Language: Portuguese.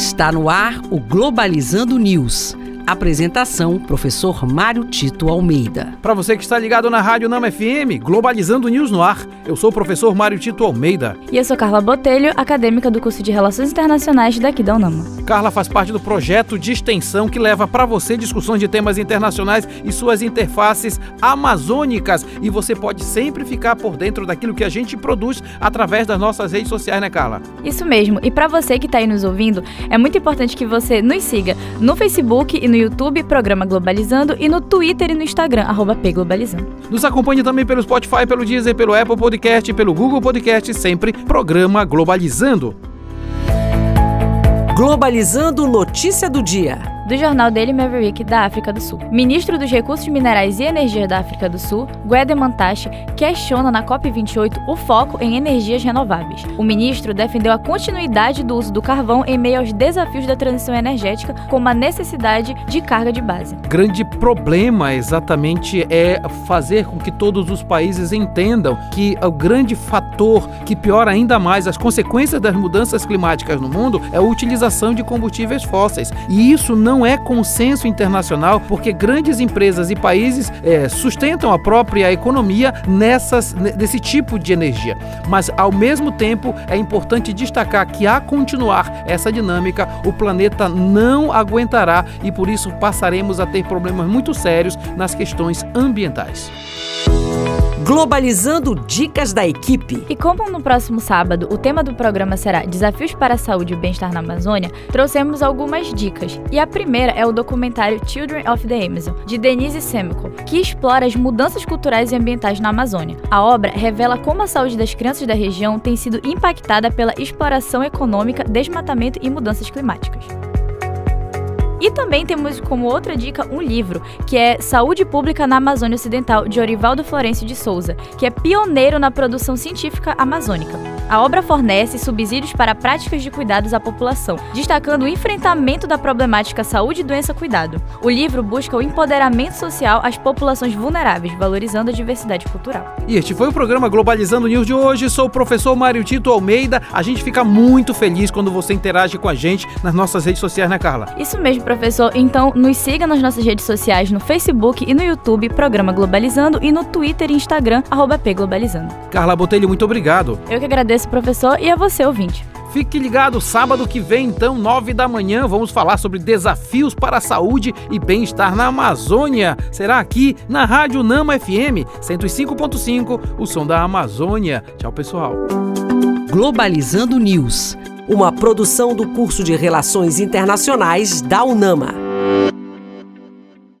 Está no ar o Globalizando News. Apresentação: Professor Mário Tito Almeida. Para você que está ligado na Rádio Nama FM, Globalizando News no ar, eu sou o professor Mário Tito Almeida. E eu sou Carla Botelho, acadêmica do curso de Relações Internacionais daqui da UNAMA. Carla faz parte do projeto de extensão que leva para você discussões de temas internacionais e suas interfaces amazônicas. E você pode sempre ficar por dentro daquilo que a gente produz através das nossas redes sociais, né, Carla? Isso mesmo. E para você que está aí nos ouvindo, é muito importante que você nos siga no Facebook e no YouTube, Programa Globalizando, e no Twitter e no Instagram, arroba Pglobalizando. Nos acompanhe também pelo Spotify, pelo Deezer, pelo Apple Podcast, pelo Google Podcast, sempre Programa Globalizando. Globalizando notícia do dia do jornal Daily Maverick da África do Sul. Ministro dos Recursos Minerais e Energia da África do Sul, Gwede Mantashe, questiona na COP28 o foco em energias renováveis. O ministro defendeu a continuidade do uso do carvão em meio aos desafios da transição energética, como a necessidade de carga de base. Grande problema exatamente é fazer com que todos os países entendam que o grande fator que piora ainda mais as consequências das mudanças climáticas no mundo é a utilização de combustíveis fósseis. E isso não não é consenso internacional, porque grandes empresas e países é, sustentam a própria economia nessas, nesse tipo de energia. Mas, ao mesmo tempo, é importante destacar que, a continuar essa dinâmica, o planeta não aguentará e, por isso, passaremos a ter problemas muito sérios nas questões ambientais. Globalizando Dicas da Equipe. E como no próximo sábado o tema do programa será Desafios para a Saúde e o Bem-Estar na Amazônia, trouxemos algumas dicas. E a primeira é o documentário Children of the Amazon, de Denise Semiko, que explora as mudanças culturais e ambientais na Amazônia. A obra revela como a saúde das crianças da região tem sido impactada pela exploração econômica, desmatamento e mudanças climáticas. E também temos como outra dica um livro, que é Saúde Pública na Amazônia Ocidental, de Orivaldo Florencio de Souza, que é pioneiro na produção científica amazônica. A obra fornece subsídios para práticas de cuidados à população, destacando o enfrentamento da problemática saúde, doença, cuidado. O livro busca o empoderamento social às populações vulneráveis, valorizando a diversidade cultural. E este foi o programa Globalizando News de hoje. Sou o professor Mário Tito Almeida. A gente fica muito feliz quando você interage com a gente nas nossas redes sociais, né, Carla? Isso mesmo, professor. Então, nos siga nas nossas redes sociais no Facebook e no YouTube, Programa Globalizando, e no Twitter e Instagram, arroba pglobalizando. Carla Botelho, muito obrigado. Eu que agradeço agradeço, professor, e a você, ouvinte. Fique ligado, sábado que vem, então, nove da manhã, vamos falar sobre desafios para a saúde e bem-estar na Amazônia. Será aqui na Rádio Nama FM 105.5, o som da Amazônia. Tchau, pessoal. Globalizando News, uma produção do curso de Relações Internacionais da UNAMA.